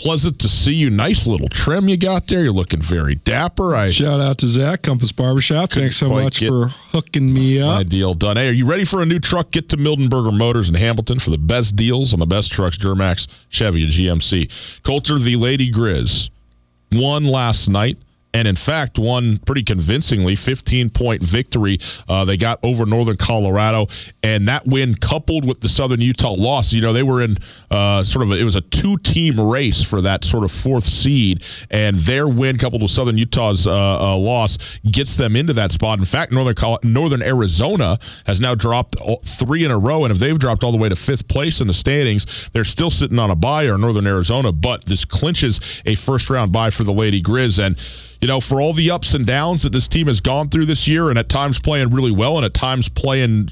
pleasant to see you. Nice little trim you got there. You're looking very dapper. I shout out to Zach Compass Barbershop. Thanks so much for hooking me up. My deal done. Hey, are you ready for a new truck? Get to Mildenberger Motors in Hamilton for the best deals on the best trucks: Duramax, Chevy, and GMC. Colter, the Lady Grizz, won last night and in fact won pretty convincingly 15 point victory uh, they got over northern colorado. And that win coupled with the southern utah loss you know they were in uh, sort of a, it was a two team race for that sort of fourth seed. And their win coupled with southern utah's uh, uh loss gets them into that spot. In fact northern northern arizona has now dropped three in a row. And if they've dropped all the way to fifth place in the standings they're still sitting on a bye or northern arizona. But this clinches a first round bye for the lady grizz. And you know, for all the ups and downs that this team has gone through this year, and at times playing really well, and at times playing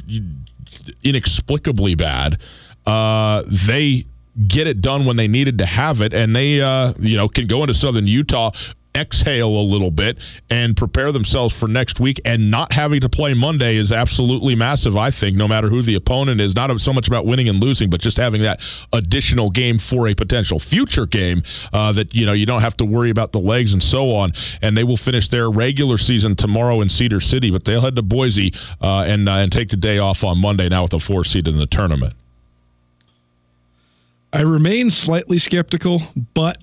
inexplicably bad, uh, they get it done when they needed to have it, and they, uh, you know, can go into Southern Utah exhale a little bit and prepare themselves for next week. And not having to play Monday is absolutely massive, I think, no matter who the opponent is. Not so much about winning and losing, but just having that additional game for a potential future game uh, that, you know, you don't have to worry about the legs and so on. And they will finish their regular season tomorrow in Cedar City, but they'll head to Boise uh, and, uh, and take the day off on Monday now with a four seed in the tournament. I remain slightly skeptical, but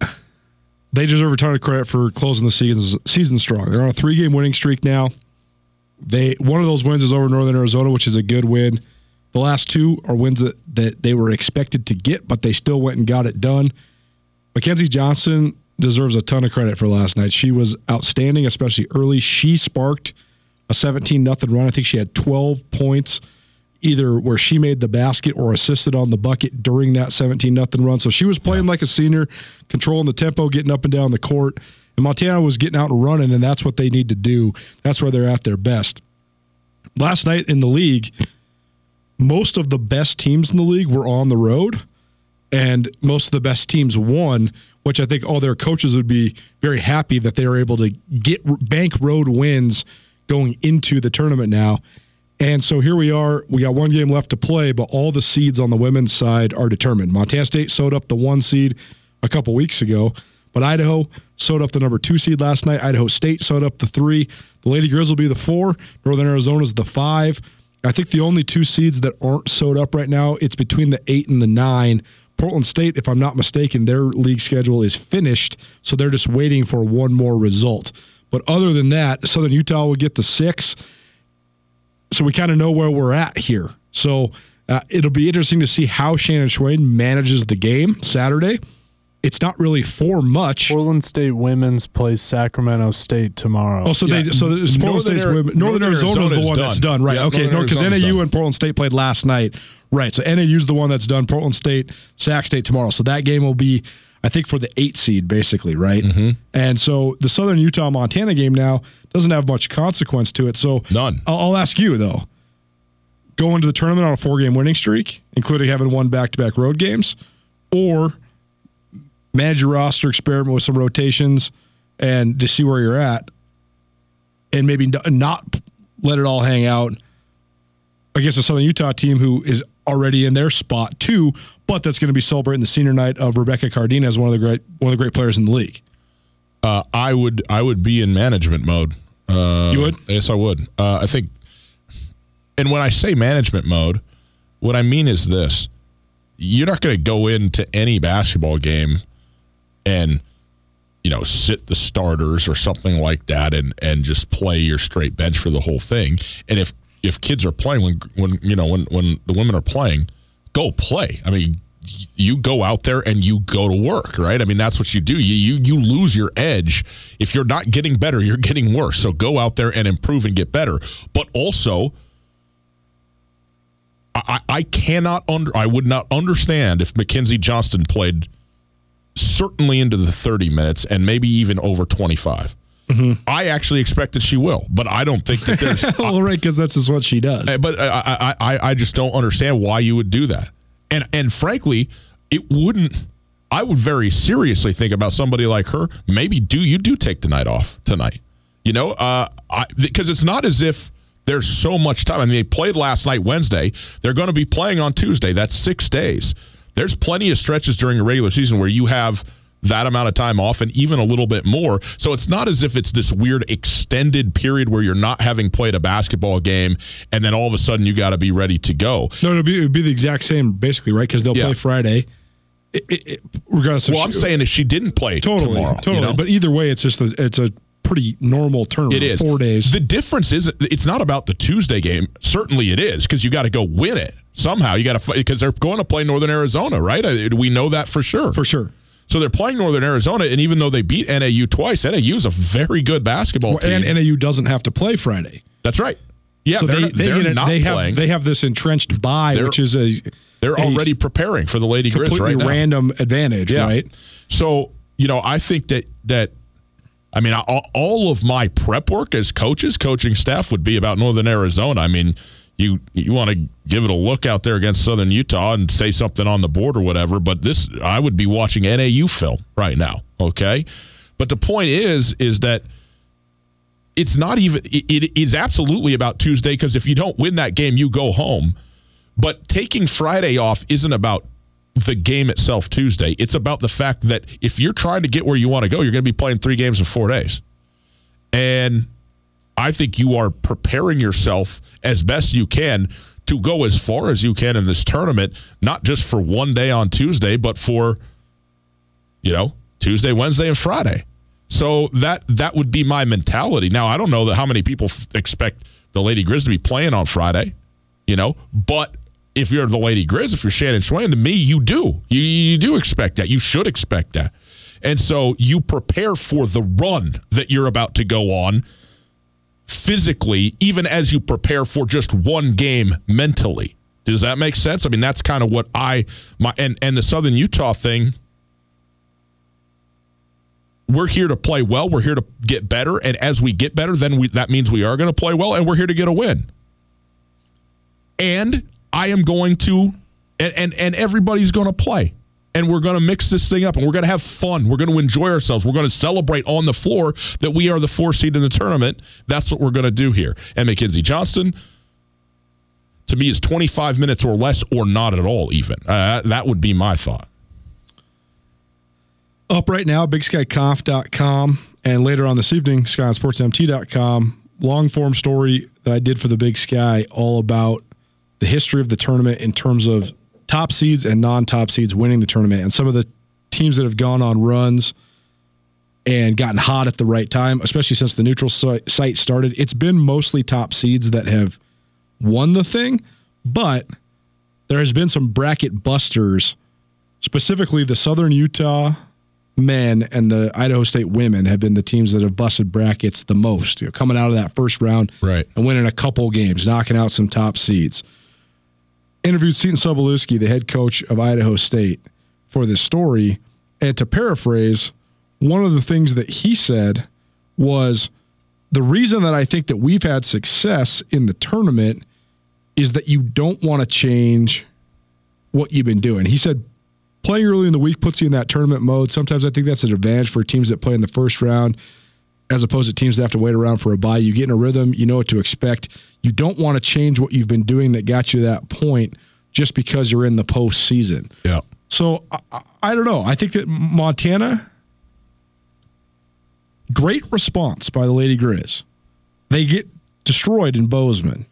they deserve a ton of credit for closing the season season strong. They're on a three game winning streak now. They one of those wins is over Northern Arizona, which is a good win. The last two are wins that, that they were expected to get, but they still went and got it done. Mackenzie Johnston deserves a ton of credit for last night. She was outstanding, especially early. She sparked a 17 nothing run. I think she had 12 points either where she made the basket or assisted on the bucket during that 17 nothing run. So she was playing like a senior, controlling the tempo, getting up and down the court. And Montana was getting out and running, and that's what they need to do. That's where they're at their best. Last night in the league, most of the best teams in the league were on the road, and most of the best teams won, which I think all their coaches would be very happy that they were able to get bank road wins going into the tournament now. And so here we are. We got one game left to play, but all the seeds on the women's side are determined. Montana State sewed up the one seed a couple weeks ago, but Idaho sewed up the number two seed last night. Idaho State sewed up the three. The Lady Grizz will be the four. Northern Arizona's the five. I think the only two seeds that aren't sewed up right now, it's between the eight and the nine. Portland State, if I'm not mistaken, their league schedule is finished, so they're just waiting for one more result. But other than that, Southern Utah will get the six so we kind of know where we're at here. So uh, it'll be interesting to see how Shannon Schweyen manages the game Saturday. it's not really for much. Portland State women's plays Sacramento State tomorrow. Oh, so yeah. they so Portland Northern, State's women, Northern, Northern Arizona is the one done. that's done, right? Yeah, okay, no, because NAU done. and Portland State played last night, right? So NAU is the one that's done. Portland State, Sac State tomorrow. So that game will be, I think, for the eight seed, basically, right? Mm-hmm. And so the Southern Utah Montana game now doesn't have much consequence to it. So none. I'll, I'll ask you though. Go into the tournament on a four game winning streak, including having won back to back road games, or manage your roster, experiment with some rotations, and to see where you're at, and maybe not let it all hang out against a Southern Utah team who is already in their spot too, but that's going to be celebrating the senior night of Rebecca Cardenas, one of the great one of the great players in the league. Uh, I would I would be in management mode. Uh, you would? Yes, I would. Uh, I think, and when I say management mode, what I mean is this: you're not going to go into any basketball game and you know sit the starters or something like that and and just play your straight bench for the whole thing and if if kids are playing when when you know when when the women are playing go play. I mean you go out there and you go to work right? I mean that's what you do. You you you lose your edge. If you're not getting better you're getting worse. So go out there and improve and get better. But also I, I cannot under I would not understand if Mackenzie Johnston played certainly into the 30 minutes and maybe even over 25. Mm-hmm. I actually expect that she will, but I don't think that there's. well, right, because that's just what she does. Eh, but I, I, I just don't understand why you would do that, and and frankly, it wouldn't. I would very seriously think about somebody like her. Maybe do you do take the night off tonight? You know, uh, because it's not as if there's so much time. I mean, they played last night, Wednesday. They're going to be playing on Tuesday. That's six days there's plenty of stretches during a regular season where you have that amount of time off and even a little bit more. So it's not as if it's this weird extended period where you're not having played a basketball game and then all of a sudden you got to be ready to go. No, it'll be, it'll be the exact same basically, right? Because they'll yeah. play Friday. It, it, it, regardless well, I'm she, saying if she didn't play totally, tomorrow, totally. You know? But either way, it's just a, it's a pretty normal term. It is four days. The difference is it's not about the Tuesday game. Certainly, it is because you got to go win it somehow. You got to because they're going to play Northern Arizona, right? Uh, we know that for sure. For sure. So they're playing Northern Arizona, and even though they beat NAU twice, NAU is a very good basketball well, team. And NAU doesn't have to play Friday. That's right. Yeah, so they're, they, they, not they playing. They have this entrenched bye, which is a they're already preparing for the Lady Grizz right now. random advantage, yeah. right? So you know, I think that that I mean, all of my prep work as coaches, coaching staff would be about Northern Arizona. I mean, you you want to give it a look out there against Southern Utah and say something on the board or whatever, but this I would be watching NAU film right now, okay? But the point is is that it's not even it, it is absolutely about Tuesday because if you don't win that game, you go home. But taking Friday off isn't about the game itself Tuesday. It's about the fact that if you're trying to get where you want to go, you're going to be playing three games in four days. And I think you are preparing yourself as best you can to go as far as you can in this tournament, not just for one day on Tuesday, but for, you know, Tuesday, Wednesday, and Friday. So that that would be my mentality. Now I don't know that how many people f- expect the Lady Grizz to be playing on Friday, you know, but if you're the Lady Grizz, if you're Shannon Schweyen, to me, you do. You, you do expect that. You should expect that. And so you prepare for the run that you're about to go on physically, even as you prepare for just one game mentally. Does that make sense? I mean, that's kind of what I my and and the Southern Utah thing. We're here to play well. We're here to get better, and as we get better, then we, that means we are going to play well, and we're here to get a win. And I am going to, and, and, and everybody's going to play. And we're going to mix this thing up and we're going to have fun. We're going to enjoy ourselves. We're going to celebrate on the floor that we are the four seed in the tournament. That's what we're going to do here. And Mackenzie Johnston, to me, is 25 minutes or less or not at all, even. Uh, that would be my thought. Up right now, bigskyconf.com, and later on this evening, skylinesportsmt.com. Long form story that I did for the Big Sky, all about the history of the tournament in terms of top seeds and non-top seeds winning the tournament and some of the teams that have gone on runs and gotten hot at the right time, especially since the neutral site started. It's been mostly top seeds that have won the thing, but there has been some bracket busters, specifically the Southern Utah men and the Idaho State women have been the teams that have busted brackets the most, you know, coming out of that first round right. and winning a couple games, knocking out some top seeds. Interviewed Seton Sobolewski, the head coach of Idaho State, for this story. And to paraphrase, one of the things that he said was the reason that I think that we've had success in the tournament is that you don't want to change what you've been doing. He said playing early in the week puts you in that tournament mode. Sometimes I think that's an advantage for teams that play in the first round as opposed to teams that have to wait around for a bye. You get in a rhythm, you know what to expect. You don't want to change what you've been doing that got you to that point just because you're in the postseason. Yeah. So I, I don't know. I think that Montana, great response by the Lady Griz. They get destroyed in Bozeman,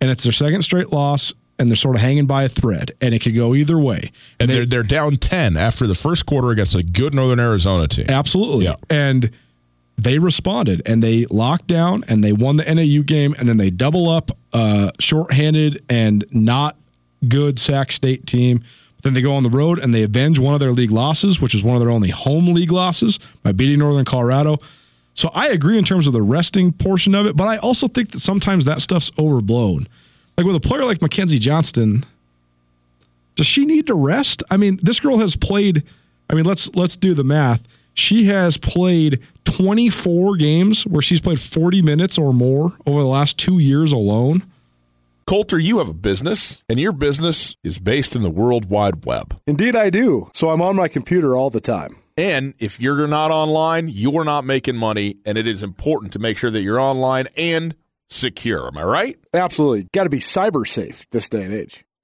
and it's their second straight loss and they're sort of hanging by a thread, and it could go either way. And, and they, are they're down ten after the first quarter against a good Northern Arizona team. Absolutely, yeah. and they responded and they locked down and they won the NAU game, and then they double up uh, shorthanded and not good Sac State team. Then they go on the road and they avenge one of their league losses, which is one of their only home league losses, by beating Northern Colorado. So I agree in terms of the resting portion of it, but I also think that sometimes that stuff's overblown. Like with a player like Mackenzie Johnston, does she need to rest? I mean, this girl has played. I mean, let's let's do the math. She has played 24 games where she's played 40 minutes or more over the last two years alone. Colter, you have a business, and your business is based in the World Wide Web. Indeed, I do. So I'm on my computer all the time. And if you're not online, you're not making money, and it is important to make sure that you're online and secure. Am I right? Absolutely. Got to be cyber safe this day and age.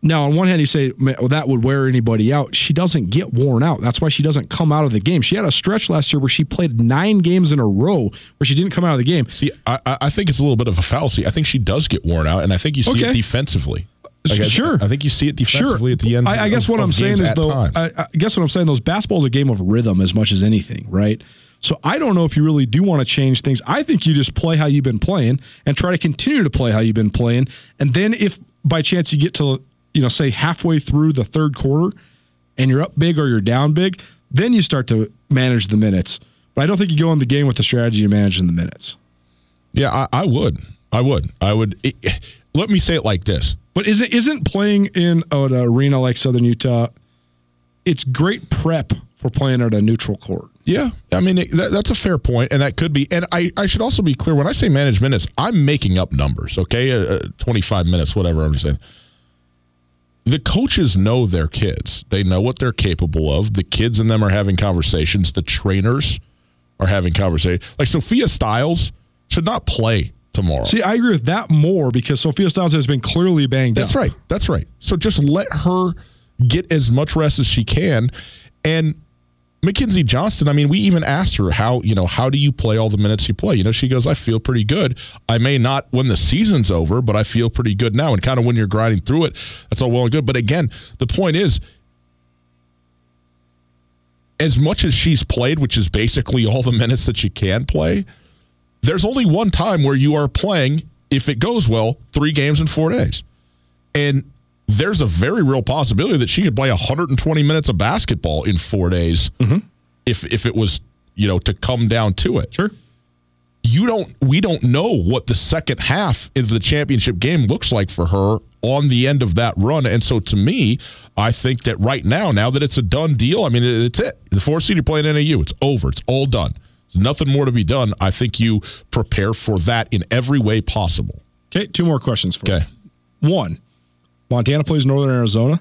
Now, on one hand, you say well, that would wear anybody out. She doesn't get worn out. That's why she doesn't come out of the game. She had a stretch last year where she played nine games in a row where she didn't come out of the game. See, I, I think it's a little bit of a fallacy. I think she does get worn out, and I think you see okay. it defensively. Like sure, I, I, think you see it defensively sure. at the end. I, I guess what I'm saying is though, I, I guess what I'm saying those basketball is a game of rhythm as much as anything, right? So I don't know if you really do want to change things. I think you just play how you've been playing and try to continue to play how you've been playing. And then if by chance you get to you know, say halfway through the third quarter and you're up big or you're down big, then you start to manage the minutes. But I don't think you go in the game with the strategy of managing the minutes. Yeah, I, I would. I would. I would. It, let me say it like this. But isn't isn't playing in an arena like Southern Utah? It's great prep for playing at a neutral court. Yeah, I mean it, that, that's a fair point, and that could be. And I, I should also be clear when I say manage minutes, I'm making up numbers. Okay, uh, uh 25 minutes, whatever I'm saying the coaches know their kids. They know what they're capable of. The kids in them are having conversations. The trainers are having conversations. Like Sophia Styles should not play tomorrow. See, I agree with that more because Sophia Styles has been clearly banged That's up. right. That's right. So just let her get as much rest as she can. And Mackenzie Johnston, I mean, we even asked her how, you know, how do you play all the minutes you play? You know, she goes, I feel pretty good. I may not when the season's over, but I feel pretty good now. And kind of when you're grinding through it, that's all well and good. But again, the point is, as much as she's played, which is basically all the minutes that she can play, there's only one time where you are playing, if it goes well, three games in four days. And there's a very real possibility that she could play 120 minutes of basketball in four days mm-hmm. if if it was you know to come down to it. Sure. You don't. We don't know what the second half of the championship game looks like for her on the end of that run, and so to me, I think that right now, now that it's a done deal, I mean, it's it. The four seed you're playing NAU, it's over. It's all done. There's nothing more to be done. I think you prepare for that in every way possible. Okay, two more questions for okay. you. one, Montana plays Northern Arizona.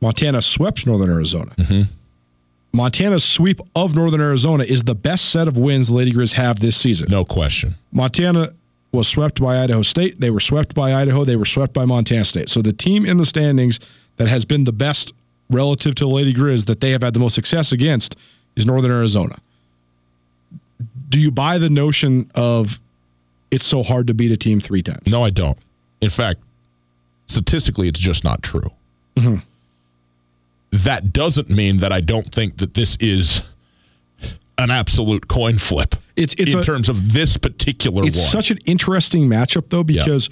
Montana swept Northern Arizona. Mm-hmm. Montana's sweep of Northern Arizona is the best set of wins the Lady Grizz have this season. No question. Montana was swept by Idaho State. They were swept by Idaho. They were swept by Montana State. So the team in the standings that has been the best relative to the Lady Grizz that they have had the most success against is Northern Arizona. Do you buy the notion of it's so hard to beat a team three times? No, I don't. In fact, statistically, it's just not true. Mm-hmm. That doesn't mean that I don't think that this is an absolute coin flip. It's, it's in a, terms of this particular it's one. such an interesting matchup though because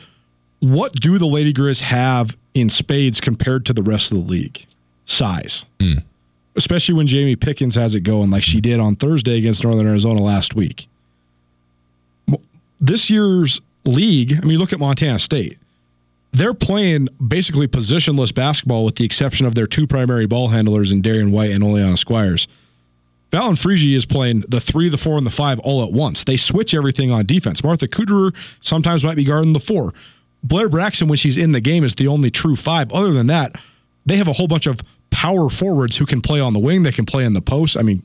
yeah. what do the Lady Grizz have in spades compared to the rest of the league? Size. Mm. Especially when Jamie Pickens has it going like she did on Thursday against Northern Arizona last week. This year's league, I mean, look at Montana State they're playing basically positionless basketball with the exception of their two primary ball handlers in Darian White and Oleana Squires. Valen Frigi is playing the three, the four, and the five all at once. They switch everything on defense. Martha Kuderer sometimes might be guarding the four. Blair Braxton, when she's in the game, is the only true five. Other than that, they have a whole bunch of power forwards who can play on the wing. They can play in the post. I mean,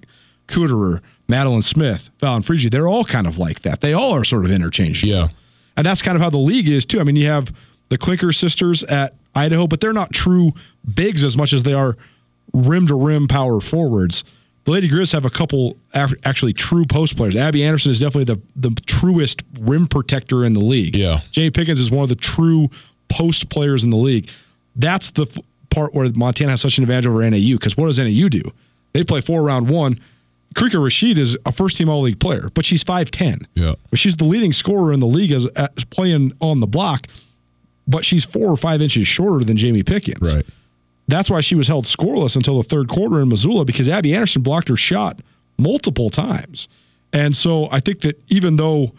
Kuderer, Madeline Smith, Valen Frigi, they're all kind of like that. They all are sort of interchangeable. Yeah. And that's kind of how the league is, too. I mean, you have the Clinker sisters at Idaho, but they're not true bigs as much as they are rim to rim power forwards. The Lady Grizz have a couple actually true post players. Abby Anderson is definitely the, the truest rim protector in the league. Yeah. Jamie Pickens is one of the true post players in the league. That's the f- part where Montana has such an advantage over NAU because what does NAU do? They play four round one. Khiarica Rasheed is a first team All League player, but she's 5'10. Yeah. But She's the leading scorer in the league as, as playing on the block but she's four or five inches shorter than Jamie Pickens. Right. That's why she was held scoreless until the third quarter in Missoula because Abby Anderson blocked her shot multiple times. And so I think that even though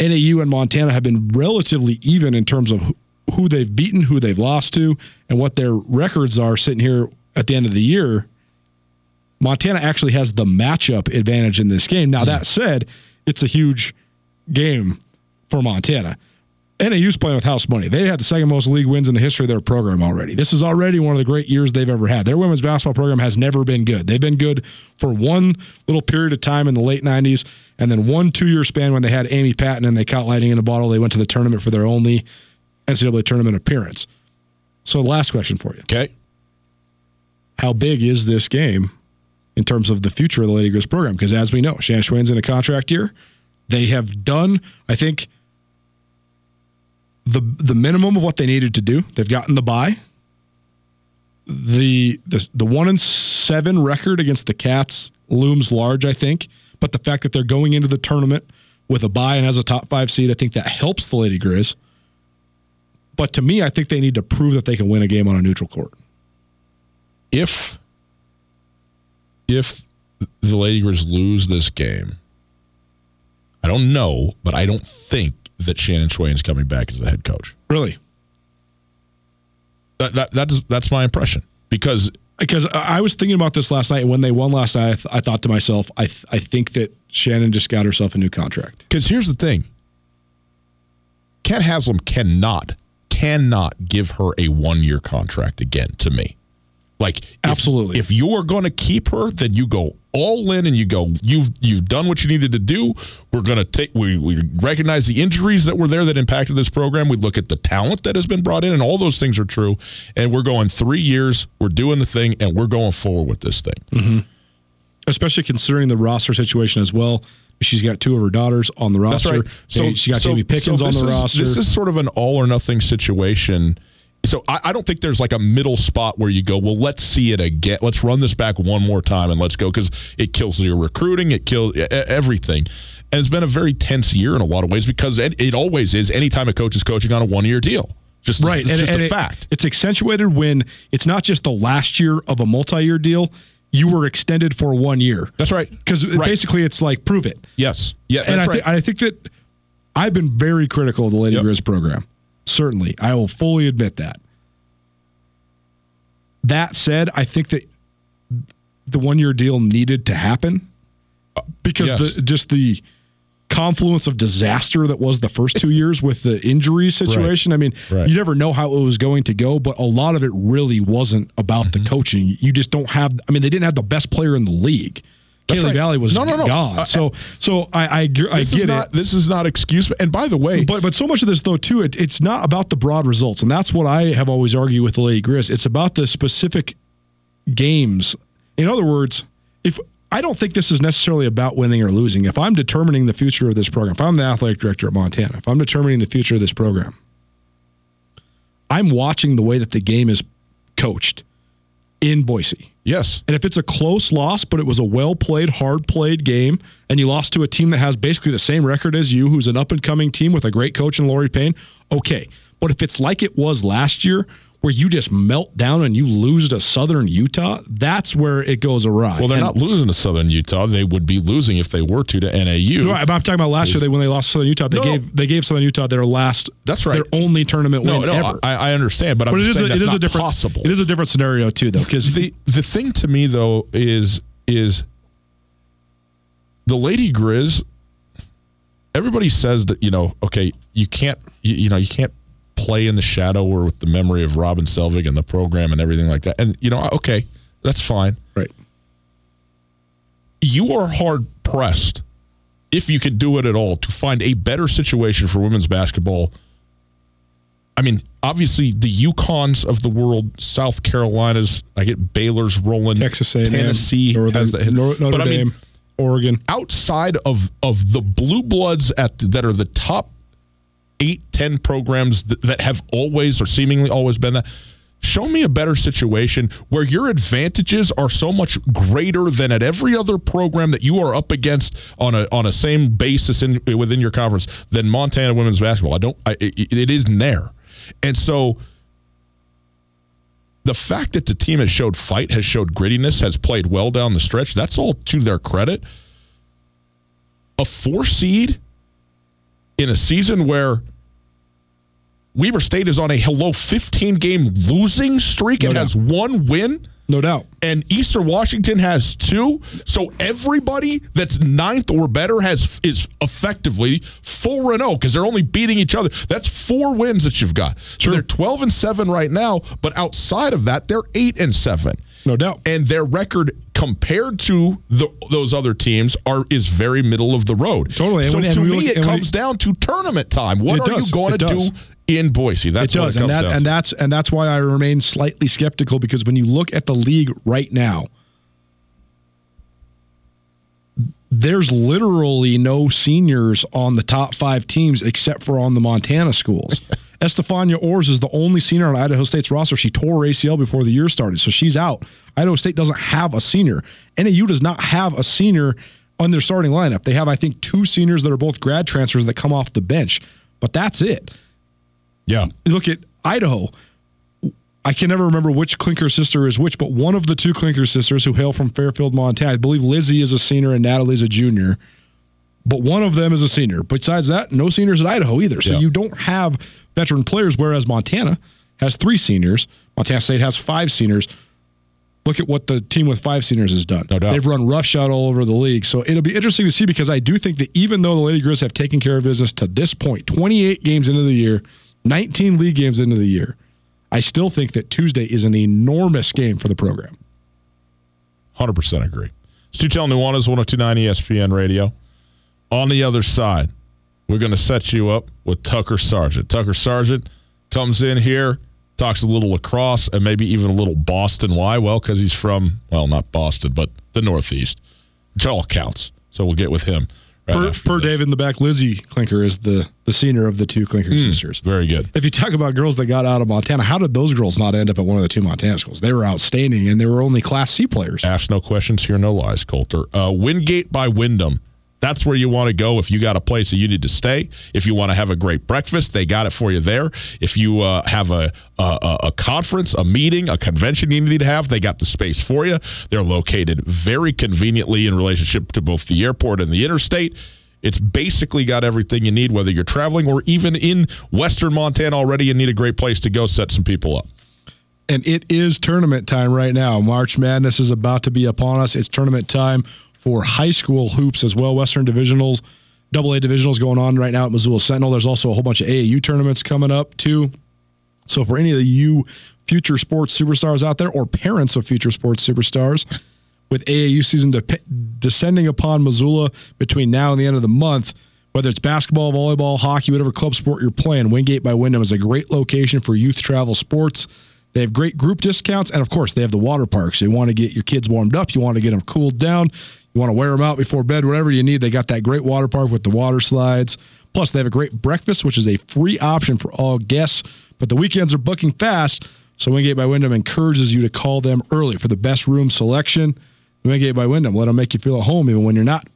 NAU and Montana have been relatively even in terms of who they've beaten, who they've lost to, and what their records are sitting here at the end of the year, Montana actually has the matchup advantage in this game. Now, that said, it's a huge game for Montana. NAU's playing with house money. They had the second most league wins in the history of their program already. This is already one of the great years they've ever had. Their women's basketball program has never been good. They've been good for one little period of time in the late 90s, and then one two year span when they had Amy Patton and they caught lightning in a bottle. They went to the tournament for their only NCAA tournament appearance. So, last question for you. Okay. How big is this game in terms of the future of the Lady Grizz program? Because as we know, Shannon Schweyen's in a contract year. They have done, I think, the the minimum of what they needed to do. They've gotten the bye. The the the one and seven record against the Cats looms large, I think. But the fact that they're going into the tournament with a bye and as a top five seed, I think that helps the Lady Grizz. But to me, I think they need to prove that they can win a game on a neutral court. If if the Lady Grizz lose this game, I don't know, but I don't think that Shannon Schweyen's coming back as the head coach. Really? That, that, that is, that's my impression because because I was thinking about this last night, and when they won last night, I, th- I thought to myself, I th- I think that Shannon just got herself a new contract. Because here's the thing: Kent Haslam cannot cannot give her a one year contract again. To me, like absolutely, if, if you are going to keep her, then you go all in and you go, you've you've done what you needed to do. We're going to take we we recognize the injuries that were there that impacted this program. We look at the talent that has been brought in, and all those things are true. And we're going three years. We're doing the thing, and we're going forward with this thing. Mm-hmm. Especially considering the roster situation as well. She's got two of her daughters on the roster. That's right. So she got so, Jamie Pickens so on the is, roster. This is sort of an all or nothing situation so I, I, don't think there's like a middle spot where you go, well, let's see it again. Let's run this back one more time and let's go because it kills your recruiting, it kills everything. And it's been a very tense year in a lot of ways because it, it always is anytime a coach is coaching on a one year deal. Just, right. It's and, just and a it, fact. It's accentuated when it's not just the last year of a multi year deal. You were extended for one year. That's right. Because right. basically it's like prove it. Yes. Yeah. and I, th- I, think that I've been very critical of the Lady yep. Grizz program. Certainly. I will fully admit that. That said, I think that the one year deal needed to happen because yes. the just the confluence of disaster that was the first two years with the injury situation. Right. I mean, right. you never know how it was going to go, but a lot of it really wasn't about mm-hmm. the coaching. You just don't have. I mean, they didn't have the best player in the league. That's right. Valley was no, no, no. gone. Uh, so, so I, I, I this get is not, it. This is not excuse. And by the way, but but so much of this though too, it, it's not about the broad results, and that's what I have always argued with the Lady Grizz. It's about the specific games. In other words, if I don't think this is necessarily about winning or losing. If I'm determining the future of this program, if I'm the athletic director at Montana, if I'm determining the future of this program, I'm watching the way that the game is coached in Boise. Yes. And if it's a close loss, but it was a well played, hard played game, and you lost to a team that has basically the same record as you, who's an up and coming team with a great coach in Loree Payne, okay. But if it's like it was last year, where you just melt down and you lose to Southern Utah, that's where it goes awry. Well, they're and, not losing to Southern Utah. They would be losing if they were to to NAU. No, I'm talking about last year. They when they lost Southern Utah, they no. gave they gave Southern Utah their last. That's right. Their only tournament no, win no, ever. I, I understand, but, but I'm it is a, it is a different possible. It is a different scenario too, though, because the the thing to me though is is the Lady Grizz. Everybody says that you know, okay, you can't, you, you know, you can't play in the shadow or with the memory of Robin Selvig and the program and everything like that. And, you know, okay, that's fine. Right. You are hard pressed, if you could do it at all, to find a better situation for women's basketball. I mean, obviously the UConns of the world, South Carolina's, I get Baylor's rolling, Texas A&M, Tennessee Northern, has the, Notre but Dame, I mean, Oregon. Outside of of the blue bloods at that are the top eight, ten programs that, that have always or seemingly always been that. Show me a better situation where your advantages are so much greater than at every other program that you are up against on a on a same basis in within your conference than Montana women's basketball. I don't. I, it, it isn't there, and so the fact that the team has showed fight, has showed grittiness, has played well down the stretch, that's all to their credit. A four seed in a season where Weber State is on a hello 15 game losing streak no and doubt. has one win. No doubt. And Eastern Washington has two. So everybody that's ninth or better has is effectively four and zero oh, because they're only beating each other. That's four wins that you've got. So they're twelve and seven right now, but outside of that, they're eight and seven. No doubt. And their record compared to the, those other teams are is very middle of the road. Totally. So and to me, look, it comes we, do to tournament time. What are does, you going to do in Boise? That's it does, it and that, and that's and that's why I remain slightly skeptical because when you look at the league right now, there's literally no seniors on the top five teams except for on the Montana schools. Estefania Orrs is the only senior on Idaho State's roster. She tore ACL before the year started, so she's out. Idaho State doesn't have a senior. NAU does not have a senior on their starting lineup. They have, I think, two seniors that are both grad transfers that come off the bench, but that's it. Yeah. look at Idaho. I can never remember which Clinker sister is which, but one of the two Clinker sisters who hail from Fairfield, Montana, I believe Lizzie is a senior and Natalie's a junior but one of them is a senior. Besides that, no seniors at Idaho either. So yeah. you don't have veteran players, whereas Montana has three seniors. Montana State has five seniors. Look at what the team with five seniors has done. No doubt. They've run roughshod all over the league. So it'll be interesting to see because I do think that even though the Lady Grizz have taken care of business to this point, 28 games into the year, 19 league games into the year, I still think that Tuesday is an enormous game for the program. 100% agree. Stu Tell Nuanez, 1029 ESPN Radio. On the other side, we're going to set you up with Tucker Sargent. Tucker Sargent comes in here, talks a little lacrosse and maybe even a little Boston. Why? Well, because he's from, well, not Boston, but the Northeast, which all counts. So we'll get with him. Right per, per Dave in the back, Lizzie Clinker is the, the senior of the two Clinker mm, sisters. Very good. If you talk about girls that got out of Montana, how did those girls not end up at one of the two Montana schools? They were outstanding, and they were only Class C players. Ask no questions, hear no lies, Colter. Uh, Wingate by Wyndham that's where you want to go if you got a place that you need to stay. If you want to have a great breakfast, they got it for you there. If you uh, have a, a, a conference, a meeting, a convention you need to have, they got the space for you. They're located very conveniently in relationship to both the airport and the interstate. It's basically got everything you need, whether you're traveling or even in Western Montana already. You need a great place to go set some people up. And it is tournament time right now. March Madness is about to be upon us. It's tournament time for high school hoops as well. Western Divisionals double A divisionals going on right now at Missoula Sentinel. There's also a whole bunch of AAU tournaments coming up too. So for any of you future sports superstars out there or parents of future sports superstars, with AAU season de- descending upon Missoula between now and the end of the month, whether it's basketball, volleyball, hockey, whatever club sport you're playing, Wingate by Wyndham is a great location for youth travel sports. They have great group discounts, and of course, they have the water parks. So you want to get your kids warmed up, you want to get them cooled down, you want to wear them out before bed, whatever you need. They got that great water park with the water slides. Plus, they have a great breakfast, which is a free option for all guests. But the weekends are booking fast, so Wingate by Wyndham encourages you to call them early for the best room selection. Wingate by Wyndham, let them make you feel at home even when you're not.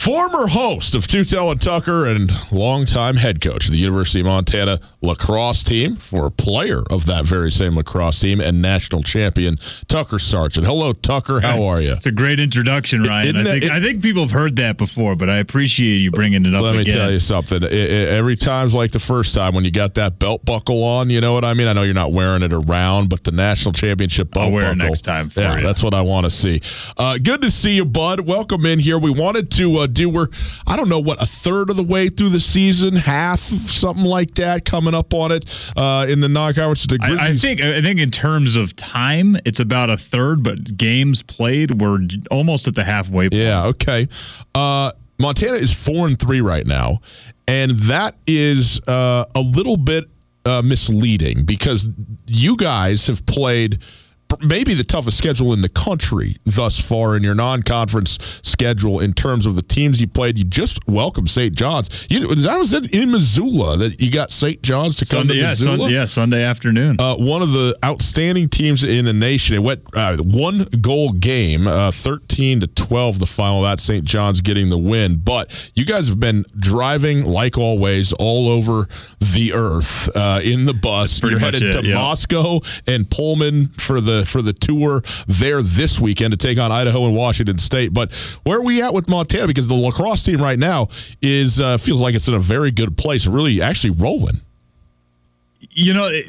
Former host of Tutel and Tucker and longtime head coach of the University of Montana lacrosse team, for player of that very same lacrosse team and national champion, Tucker Sargent. Hello, Tucker. How are you? It's a great introduction, Ryan. I think, it, I think people have heard that before, but I appreciate you bringing it up. Let me again. tell you something. It, it, every time's like the first time when you got that belt buckle on. You know what I mean? I know you're not wearing it around, but the national championship belt I'll wear buckle, it next time. yeah, you. that's what I want to see. Uh, good to see you, Bud. Welcome in here. We wanted to uh, do we're I don't know what a third of the way through the season, half something like that, coming up on it uh, in the non-conference. The I, I, think I think in terms of time, it's about a third, but games played we're almost at the halfway point. Yeah. Okay. Uh, Montana is four and three right now, and that is uh, a little bit uh, misleading because you guys have played maybe the toughest schedule in the country thus far in your non-conference schedule in terms of the teams you played. You just welcomed St. John's. You, that was in Missoula that you got St. John's to come Sunday, to yeah, Missoula. Sunday, yeah, Sunday afternoon. Uh, one of the outstanding teams in the nation. It went uh, one goal game, uh, thirteen to twelve. The final. That St. John's getting the win. But you guys have been driving like always all over the earth uh, in the bus. You're headed it, to yeah. Moscow and Pullman for the for the tour there this weekend to take on Idaho and Washington State. But where are we at with Montana? Because the lacrosse team right now is uh, feels like it's in a very good place, really actually rolling. You know, it,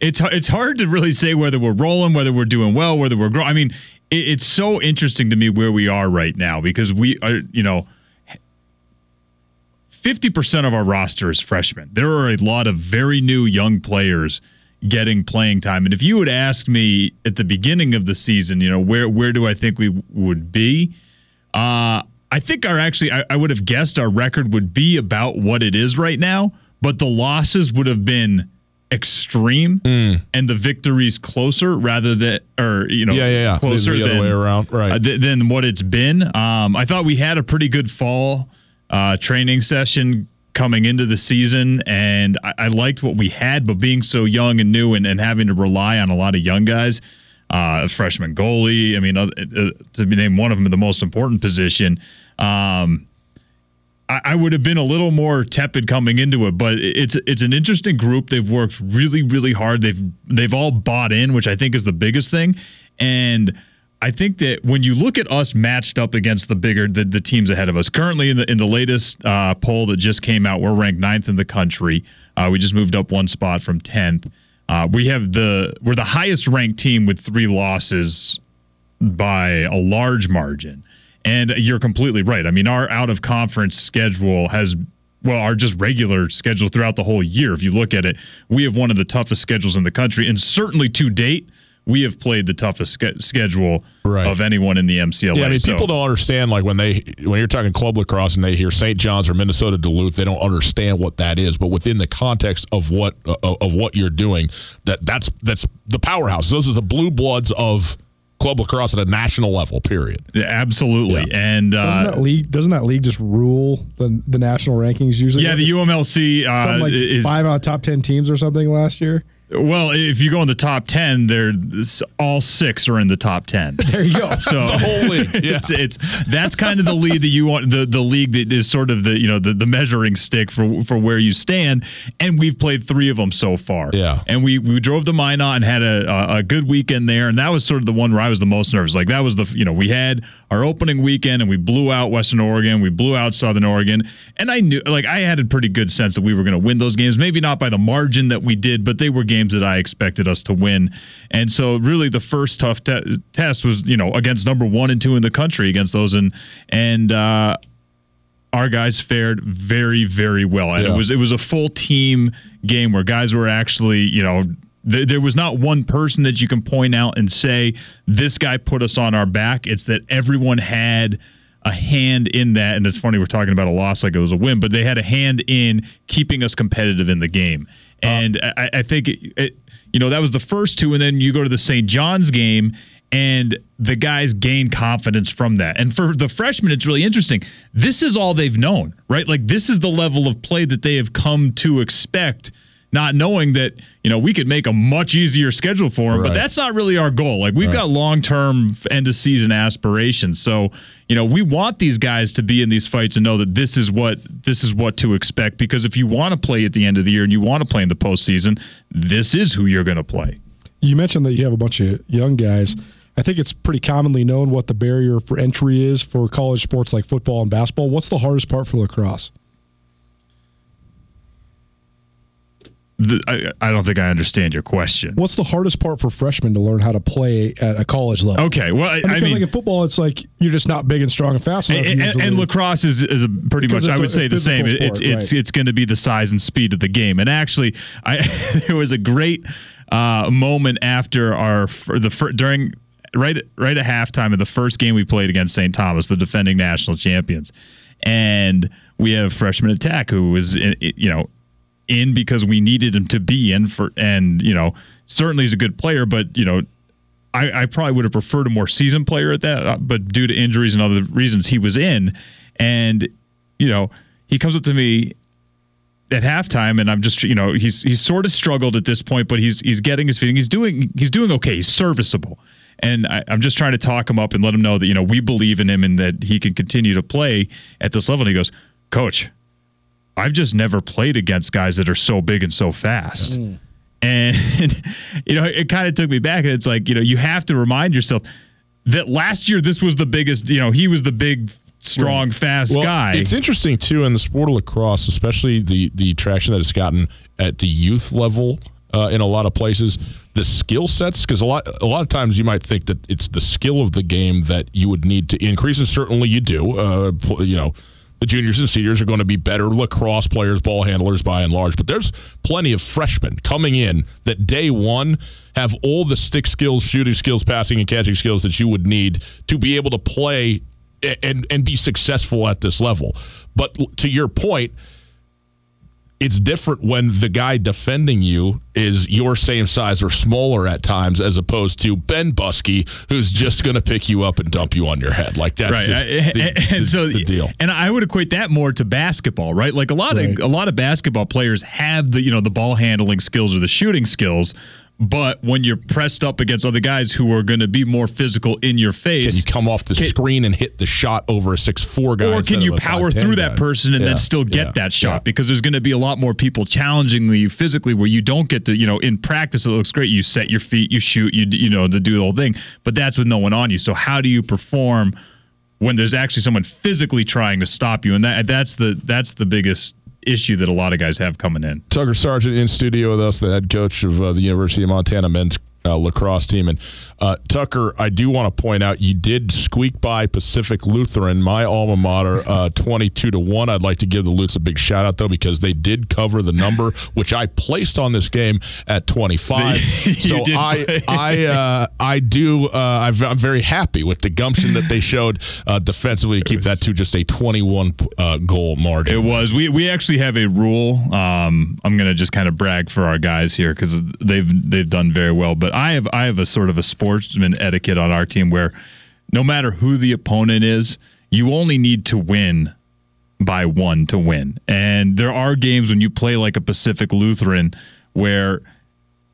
it's it's hard to really say whether we're rolling, whether we're doing well, whether we're growing. I mean, it, it's so interesting to me where we are right now because we are, you know. 50% of our roster is freshmen. There are a lot of very new young players getting playing time. And if you would ask me at the beginning of the season, you know, where where do I think we would be? Uh, I think our actually I, I would have guessed our record would be about what it is right now, but the losses would have been extreme mm. and the victories closer rather than or you know yeah yeah, yeah. closer the, than, way around right uh, th- than what it's been um, i thought we had a pretty good fall uh, training session coming into the season, and I, I, liked what we had, but being so young and new and, and having to rely on a lot of young guys, uh, freshman goalie, I mean, uh, uh, to name one of them the most important position, um, I, I would have been a little more tepid coming into it, but it's it's an interesting group. They've worked really, really hard. They've they've all bought in, which I think is the biggest thing, and – I think that when you look at us matched up against the bigger the, the teams ahead of us, currently in the in the latest uh, poll that just came out, we're ranked ninth in the country. Uh, we just moved up one spot from tenth. Uh, we have the we're the highest ranked team with three losses by a large margin. And you're completely right. I mean, our out of conference schedule has well, our just regular schedule throughout the whole year. If you look at it, we have one of the toughest schedules in the country, and certainly to date we have played the toughest ske- schedule right. of anyone in the MCLA. Yeah, I mean, so. people don't understand like when they when you're talking club lacrosse and they hear St. John's or Minnesota Duluth, they don't understand what that is. But within the context of what uh, of what you're doing, that that's that's the powerhouse. Those are the blue bloods of club lacrosse at a national level. Period. Yeah, absolutely. Yeah. And uh, doesn't that league doesn't that league just rule the the national rankings usually? Yeah, the UMLC uh, like is five out of top ten teams or something last year. Well, if you go in the top ten, they're all six are in the top ten. There you go. So the whole league. Yeah. it's, it's that's kind of the lead that you want the the league that is sort of the you know the, the measuring stick for for where you stand. And we've played three of them so far. Yeah. And we we drove to Minot and had a, a, a good weekend there, and that was sort of the one where I was the most nervous. Like that was the you know we had our opening weekend and we blew out Western Oregon, we blew out Southern Oregon, and I knew like I had a pretty good sense that we were going to win those games. Maybe not by the margin that we did, but they were games that I expected us to win. And so really the first tough te- test was you know against number one and two in the country against those and and. uh our guys fared very, very well, and yeah. it was it was a full team game where guys were actually, you know, th- there was not one person that you can point out and say this guy put us on our back. It's that everyone had a hand in that, and it's funny we're talking about a loss like it was a win, but they had a hand in keeping us competitive in the game, uh, and I, I, think it, it, you know that was the first two, and then you go to the St. John's game and the guys gain confidence from that. And for the freshmen, it's really interesting. This is all they've known, right? Like this is the level of play that they have come to expect, not knowing that you know we could make a much easier schedule for them. Right. But that's not really our goal. Like we've right. got long term end of season aspirations. So you know we want these guys to be in these fights and know that this is what this is what to expect. Because if you want to play at the end of the year and you want to play in the postseason, this is who you're going to play. You mentioned that you have a bunch of young guys. I think it's pretty commonly known what the barrier for entry is for college sports like football and basketball. What's the hardest part for lacrosse? The, I, I, don't think I understand your question. What's the hardest part for freshmen to learn how to play at a college level? Okay, well, I, I mean, like in football, it's like you're just not big and strong and fast enough. And, and, and lacrosse is, is a pretty much, I would a, say, the same. Sport, it's it's right. it's going to be the size and speed of the game. And actually, I there was a great uh, moment after our the during right right at halftime of the first game we played against St. Thomas, the defending national champions, and we have freshman attack who was you know in because we needed him to be in for, and you know certainly he's a good player, but you know. I, I probably would have preferred a more seasoned player at that, uh, but due to injuries and other reasons, he was in. And, you know, he comes up to me at halftime and I'm just you know he's he's sort of struggled at this point but he's he's getting his feeling he's doing he's doing okay he's serviceable and I, am just trying to talk him up and let him know that, you know, we believe in him and that he can continue to play at this level. And he goes, Coach, I've just never played against guys that are so big and so fast. Mm. And, you know, it kind of took me back. And it's like, you know, you have to remind yourself that last year, this was the biggest, you know, he was the big strong, right. fast well, guy. It's interesting too in the sport of lacrosse, especially the the traction that it's gotten at the youth level uh, in a lot of places. The skill sets, because a lot a lot of times you might think that it's the skill of the game that you would need to increase, and certainly you do. Uh, you know, the juniors and seniors are going to be better lacrosse players, ball handlers by and large. But there's plenty of freshmen coming in that day one have all the stick skills, shooting skills, passing and catching skills that you would need to be able to play and and be successful at this level. But to your point it's different when the guy defending you is your same size or smaller at times, as opposed to Ben Buskey, who's just going to pick you up and dump you on your head. Like that's right. just the, and the, so the deal. And I would equate that more to basketball, right? Like a lot right. of a lot of basketball players have the you know the ball handling skills or the shooting skills, but when you're pressed up against other guys who are going to be more physical in your face, can you come off the can, screen and hit the shot over a six four guy? Or can you power through guy? that person and yeah. then still get yeah. that shot? Yeah. Because there's going to be a lot more people challenging you physically where you don't get to, you know, in practice it looks great. You set your feet, you shoot, you you know, to do the whole thing. But that's with no one on you. So how do you perform when there's actually someone physically trying to stop you? And that that's the that's the biggest issue that a lot of guys have coming in. Tucker Sargent in studio with us, the head coach of uh, the University of Montana men's uh, lacrosse team. And uh, Tucker, I do want to point out you did squeak by Pacific Lutheran, my alma mater, uh, twenty-two to one. I'd like to give the Lutes a big shout out though because they did cover the number which I placed on this game at twenty-five. so I I uh, I do uh, I'm very happy with the gumption that they showed uh, defensively to keep that to just a twenty-one goal margin. It was. We we actually have a rule. Um, I'm going to just kind of brag for our guys here because they've they've done very well, but I have I have a sort of a sportsman etiquette on our team where no matter who the opponent is, you only need to win by one to win. And there are games when you play like a Pacific Lutheran where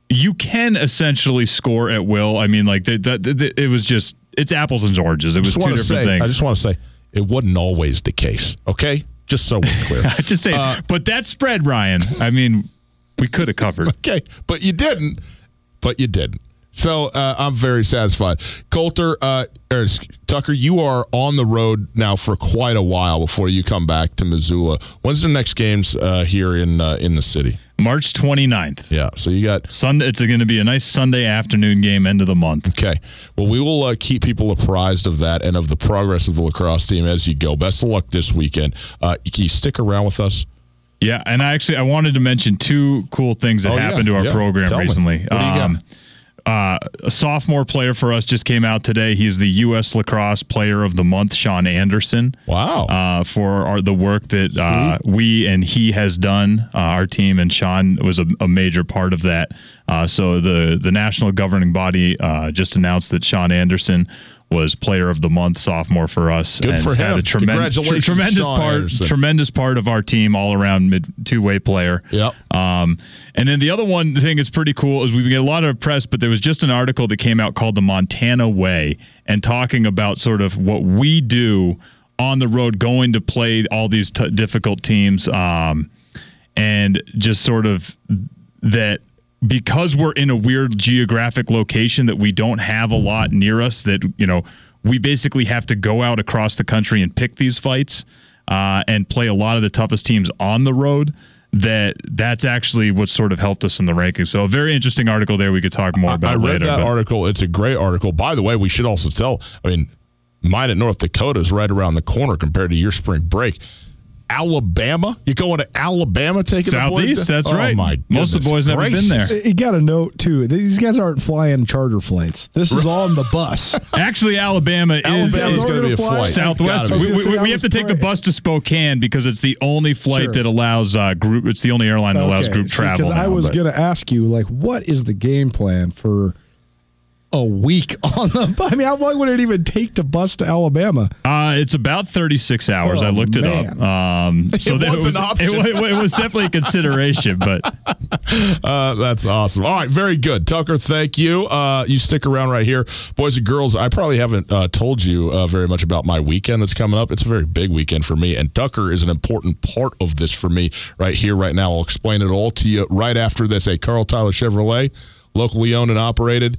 you can essentially score at will. I mean, like that, it was just it's apples and oranges. It was two different say, things. I just want to say it wasn't always the case. Okay, just so we're clear. just say, uh, but that spread, Ryan. I mean, we could have covered. Okay, but you didn't but you didn't. So uh, I'm very satisfied. Colter, uh, er, Tucker, you are on the road now for quite a while before you come back to Missoula. When's the next games uh, here in uh, in the city? March 29th. Yeah, so you got Sunday. It's going to be a nice Sunday afternoon game, end of the month. Okay. Well, we will uh, keep people apprised of that and of the progress of the lacrosse team as you go. Best of luck this weekend. Uh, can you stick around with us? Yeah, and I actually I wanted to mention two cool things that oh, happened yeah, to our yeah. program Tell recently. Me. What do you um. Uh, a sophomore player for us just came out today. He's the U.S. Lacrosse Player of the Month, Sean Anderson. Wow! Uh, for our, the work that uh, we and he has done, uh, our team and Sean was a, a major part of that. Uh, so the the national governing body uh, just announced that Sean Anderson was player of the month sophomore for us. Good and for him. Had a tremen- tr- tremendous Sean part, Anderson. tremendous part of our team, all around mid two way player. Yep. Um, and then the other one the thing that's pretty cool is we get a lot of press, but there was just an article that came out called the Montana Way and talking about sort of what we do on the road, going to play all these t- difficult teams, um, and just sort of that because we're in a weird geographic location that we don't have a lot near us that you know we basically have to go out across the country and pick these fights uh, and play a lot of the toughest teams on the road that that's actually what sort of helped us in the rankings. So a very interesting article there we could talk more about. I read later, that but. article. It's a great article. By the way, we should also tell. I mean, mine at North Dakota is right around the corner compared to your spring break. Alabama? You're going to Alabama taking Southeast? The boys that's oh right. My Most of the boys never been there. You got to note too. These guys aren't flying charter flights. This is all on the bus. Actually, Alabama is going to be a flight. Southwest. We, we, we have to take the bus to Spokane because it's the only flight sure. that allows uh, group. It's the only airline that okay. allows group travel. Because I was going to ask you, like, what is the game plan for? A week on the. I mean, how long would it even take to bus to Alabama? Uh, it's about 36 hours. Oh, I looked man. it up. Um, so it, was, was an option. It, it, it, was definitely a consideration, but uh, that's awesome. All right, very good, Tucker. Thank you. Uh, you stick around right here, boys and girls. I probably haven't uh, told you uh, very much about my weekend that's coming up. It's a very big weekend for me, and Tucker is an important part of this for me right here, right now. I'll explain it all to you right after this. A Karl Tyler Chevrolet locally owned and operated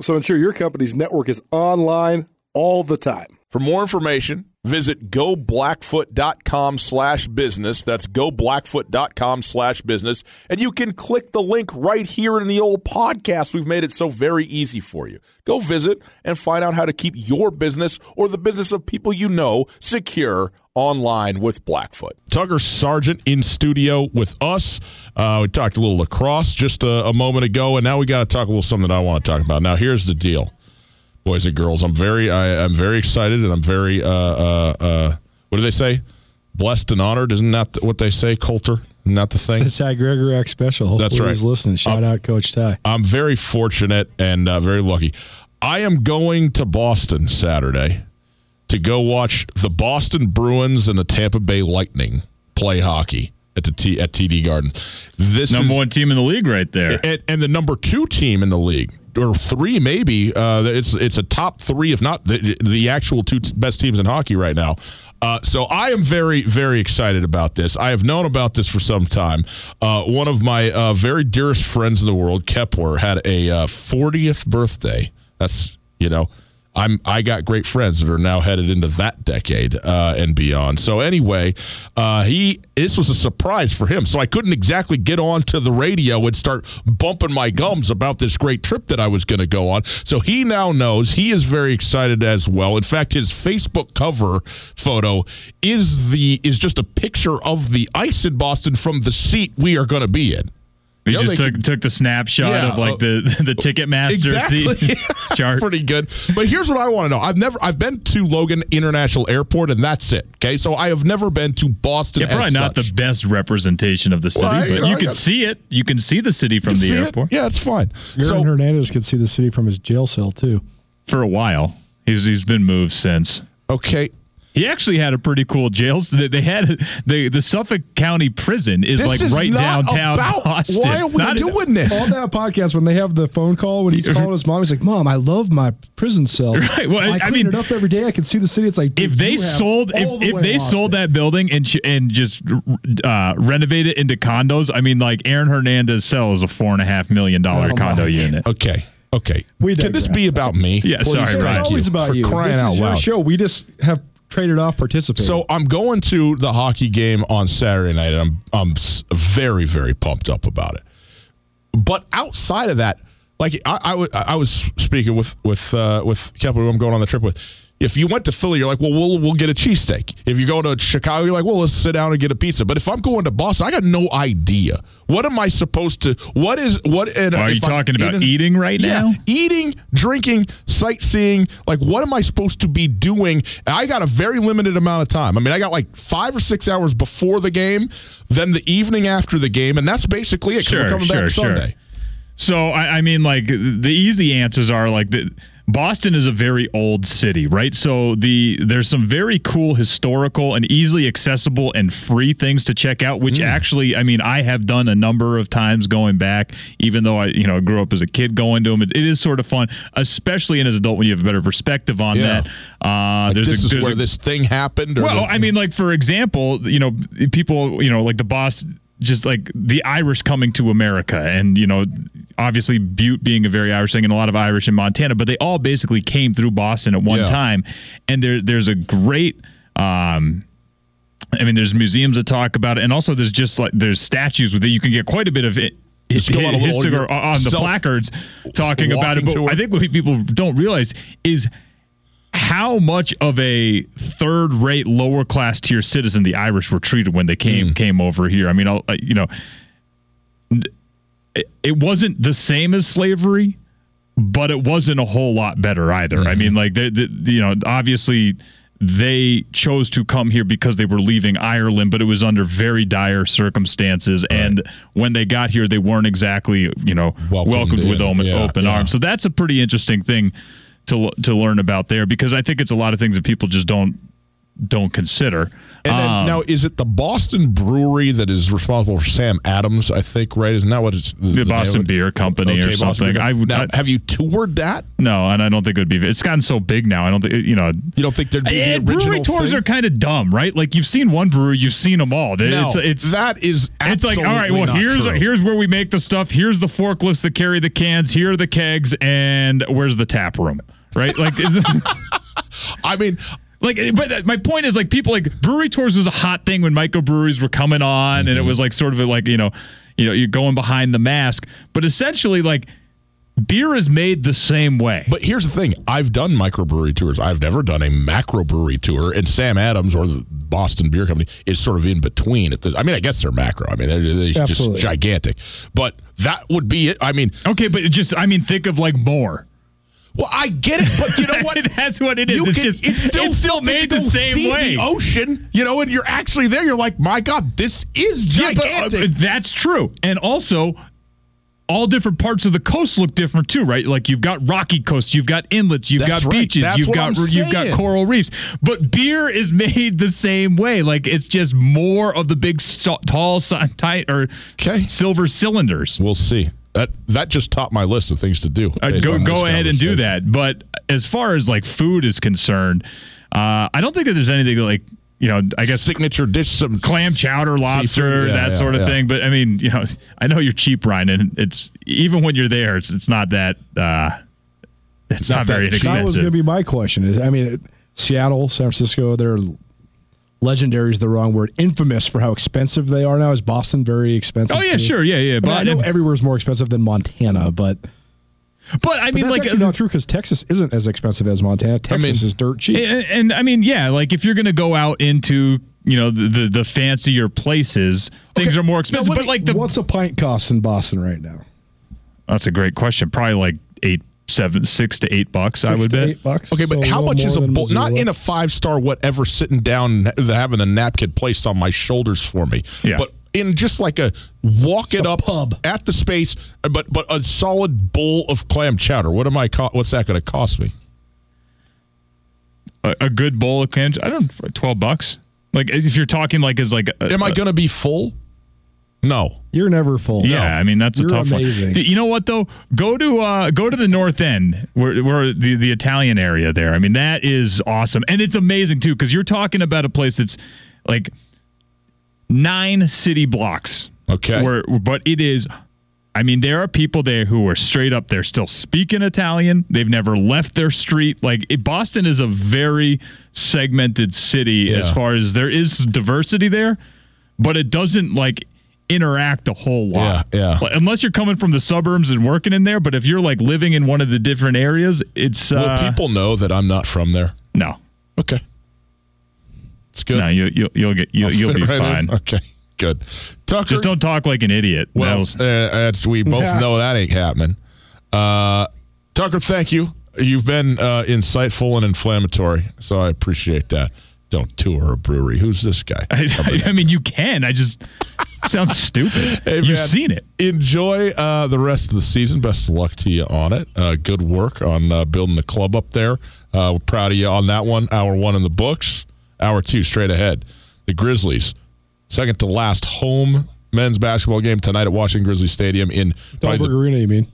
So ensure your company's network is online all the time. For more information, visit goblackfoot.com slash business. That's goblackfoot.com slash business. And you can click the link right here in the old podcast. We've made it so very easy for you. Go visit and find out how to keep your business or the business of people you know secure online with Blackfoot. Tucker Sargent in studio with us. Uh, we talked a little lacrosse just a, a moment ago, and now we got to talk a little something that I want to talk about. Now, here's the deal, boys and girls. I'm very, I, am very excited, and I'm very, uh, uh, uh, what do they say? Blessed and honored. Isn't that what they say, Colter? Not the thing. It's Ty Gregorak special. Hopefully That's right. He's listening. Shout out, Coach Ty. I'm very fortunate and uh, very lucky. I am going to Boston Saturday to go watch the Boston Bruins and the Tampa Bay Lightning play hockey at the T, at TD Garden. This number is, one team in the league, right there, and, and, the number two team in the league, or three maybe. Uh, it's it's a top three, if not the, the actual two best teams in hockey right now. Uh, so I am very, very excited about this. I have known about this for some time. Uh, one of my uh, very dearest friends in the world, Kepler, had a 40th uh, birthday. That's you know I'm I got great friends that are now headed into that decade uh, and beyond. So anyway, uh, he this was a surprise for him. So I couldn't exactly get on to the radio and start bumping my gums about this great trip that I was going to go on. So he now knows. He is very excited as well. In fact, his Facebook cover photo is the is just a picture of the ice in Boston from the seat we are going to be in. We you just took could, took the snapshot yeah, of like uh, the the Ticketmaster exactly. chart. Pretty good. But here's what I want to know. I've never I've been to Logan International Airport and that's it. Okay, so I have never been to Boston. Yeah, probably not such. the best representation of the city, well, but you, know, you can see it. You can see the city from the airport. It? Yeah, it's fine. Aaron so, Hernandez could see the city from his jail cell too. For a while, he's he's been moved since. Okay, he actually had a pretty cool jail. They had the the Suffolk County Prison is this like is right downtown about, Boston. Why are we not doing this? On that podcast, when they have the phone call, when he's calling his mom, he's like, "Mom, I love my prison cell. Right. Well, I, I mean, it up every day. I can see the city. It's like if they sold if, the if they sold that building and and just uh, renovate it into condos. I mean, like Aaron Hernandez cell is a four and a half million dollar oh condo unit. Okay. Okay. We Can this be about me? Yeah, sorry, It's always about for you. Crying this out is loud. your show. We just have traded off participating. So I'm going to the hockey game on Saturday night, and I'm I'm very very pumped up about it. But outside of that, like I, I, w- I was speaking with with uh, with Kepler, who I'm going on the trip with if you went to Philly, you're like, well, we'll we'll get a cheesesteak. If you go to Chicago, you're like, well, let's sit down and get a pizza. But if I'm going to Boston, I got no idea. What am I supposed to? What is what? And Are you talking I'm about in, eating right yeah, now? Eating, drinking, sightseeing. Like, what am I supposed to be doing? I got a very limited amount of time. I mean, I got like five or six hours before the game, then the evening after the game, and that's basically it. Sure, we're coming sure, back Sunday. So I, I mean, like the easy answers are like the Boston is a very old city, right? So the there's some very cool historical and easily accessible and free things to check out, which mm. actually, I mean, I have done a number of times going back, even though I, you know, grew up as a kid going to them. It, it is sort of fun, especially in as an adult when you have a better perspective on yeah. that. Uh, like there's this a, is there's where a, this thing happened. well, the, I mean, like for example, you know, people, you know, like the boss just like the Irish coming to America and, you know, obviously Butte being a very Irish thing and a lot of Irish in Montana, but they all basically came through Boston at one yeah. time. And there, there's a great, um, I mean, there's museums that talk about it, and also there's just like there's statues with it. You can get quite a bit of it. History on, on the placards talking about it, but I think what people don't realize is how much of a third-rate, lower-class tier citizen the Irish were treated when they came mm. came over here. I mean, I'll, you know, it wasn't the same as slavery, but it wasn't a whole lot better either. Mm-hmm. I mean, like, they, they, you know, obviously they chose to come here because they were leaving Ireland, but it was under very dire circumstances. Right. And when they got here, they weren't exactly, you know, welcomed, welcomed with open, yeah, open yeah. arms. So that's a pretty interesting thing to to learn about there because I think it's a lot of things that people just don't don't consider. And then, um, now, is it the Boston Brewery that is responsible for Sam Adams? I think, right? Isn't that what it's the, the Boston Beer Company okay, or something? I would. Now, have you toured that? No, and I don't think it would be. It's gotten so big now. I don't think you know. You don't think there'd be the brewery tours thing? are kind of dumb, right? Like you've seen one brewery, you've seen them all. No, it's, it's that is. It's like all right. Well, here's true. here's where we make the stuff. Here's the forklifts that carry the cans. Here are the kegs, and where's the tap room? Right? Like. I mean, like, but my point is, like, people like brewery tours was a hot thing when microbreweries were coming on, mm-hmm. and it mm-hmm. was like sort of like you know, you know, you're going behind the mask. But essentially, like, beer is made the same way. But here's the thing: I've done microbrewery tours. I've never done a macro brewery tour, and Sam Adams or the Boston Beer Company is sort of in between. At the, I mean, I guess they're macro. I mean, they're, they're just gigantic. But that would be it. I mean, okay, but just I mean, think of like more. Well, I get it, but you know what? That's what it is. You it's can, just it's still, it's still made the same way. The ocean, you know, and you're actually there. You're like, my God, this is gigantic. Yeah, but, uh, that's true, and also. All different parts of the coast look different too, right? Like you've got rocky coasts, you've got inlets, you've that's got right. beaches, that's you've got you've got coral reefs. But beer is made the same way. Like it's just more of the big, tall, tight or okay. silver cylinders. We'll see that that just topped my list of things to do. Uh, go go ahead and do that. But as far as like food is concerned, uh, I don't think that there's anything like you know, I guess signature dish, some clam chowder, lobster, yeah, that yeah, sort of yeah. thing. But I mean, you know, I know you're cheap, Ryan, and it's even when you're there, it's it's not that uh, it's not, not very expensive. That was going to be my question. Is I mean, Seattle, San Francisco, they're legendary is the wrong word. Infamous for how expensive they are now. Is Boston very expensive? Oh yeah, too? sure, yeah, yeah. I, but mean, I know everywhere's more expensive than Montana, but. But I mean, but like, actually uh, not true because Texas isn't as expensive as Montana. Texas I mean, is dirt cheap. And, and, I mean, yeah, like if you're going to go out into you know the the, the fancier places, things are more expensive. Now, but like, the, what's a pint cost in Boston right now? That's a great question. Probably like eight seven, six to eight bucks. Six I would bet. Eight bucks. Okay, but so how much is a bowl? Not in a five star whatever. Sitting down, having a napkin placed on my shoulders for me. Yeah. But in just like a walk it a up pub at the space, but but a solid bowl of clam chowder. What am I? Co- what's that going to cost me? A, a, good bowl of clam. I don't. Twelve bucks. Like if you're talking like as like. A, am I going to be full? No. You're never full. Yeah, no. I mean that's You're a tough amazing. one. You know what though? Go to uh, go to the North End, where, where the the Italian area there. I mean that is awesome, and it's amazing too because you're talking about a place that's like nine city blocks. Okay. Where, but it is. I mean, there are people there who are straight up. They're still speaking Italian. They've never left their street. Like it, Boston is a very segmented city yeah. as far as there is diversity there, but it doesn't like interact a whole lot. Yeah, yeah. Like, unless you're coming from the suburbs and working in there, but if you're like living in one of the different areas, it's. Will uh, people know that I'm not from there? No. Okay. It's good. No, you, you, you'll get you, will be right fine. In. Okay, good. Tucker, just don't talk like an idiot. Well, uh, that's we both yeah. know that ain't happening. Uh, Tucker, thank you. You've been uh, insightful and inflammatory, so I appreciate that don't tour a brewery. Who's this guy? I, I mean, you can. I just sounds stupid. Hey, You've man, seen it. Enjoy uh, the rest of the season. Best of luck to you on it. Uh, good work on uh, building the club up there. Uh, we're proud of you on that one. Hour one in the books. Hour two straight ahead. The Grizzlies, second to last home men's basketball game tonight at Washington Grizzly Stadium in Dahlberg Arena. You mean?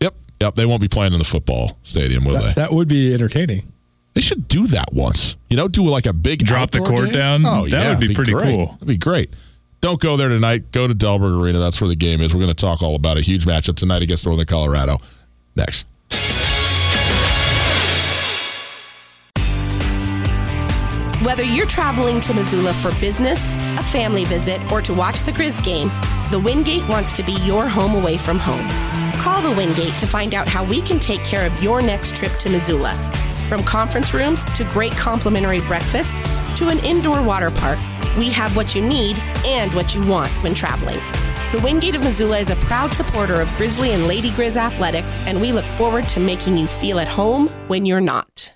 Yep, yep. They won't be playing in the football stadium, will that, they? That would be entertaining. They should do that once. You know, do like a big drop the court game. down. Oh, that yeah, would be, be pretty great. cool. That'd be great. Don't go there tonight. Go to Dahlberg Arena. That's where the game is. We're going to talk all about a huge matchup tonight against Northern Colorado. Next. Whether you're traveling to Missoula for business, a family visit, or to watch the Grizz game, the Wingate wants to be your home away from home. Call the Wingate to find out how we can take care of your next trip to Missoula. From conference rooms to great complimentary breakfast to an indoor water park, we have what you need and what you want when traveling. The Wingate of Missoula is a proud supporter of Grizzly and Lady Grizz athletics, and we look forward to making you feel at home when you're not.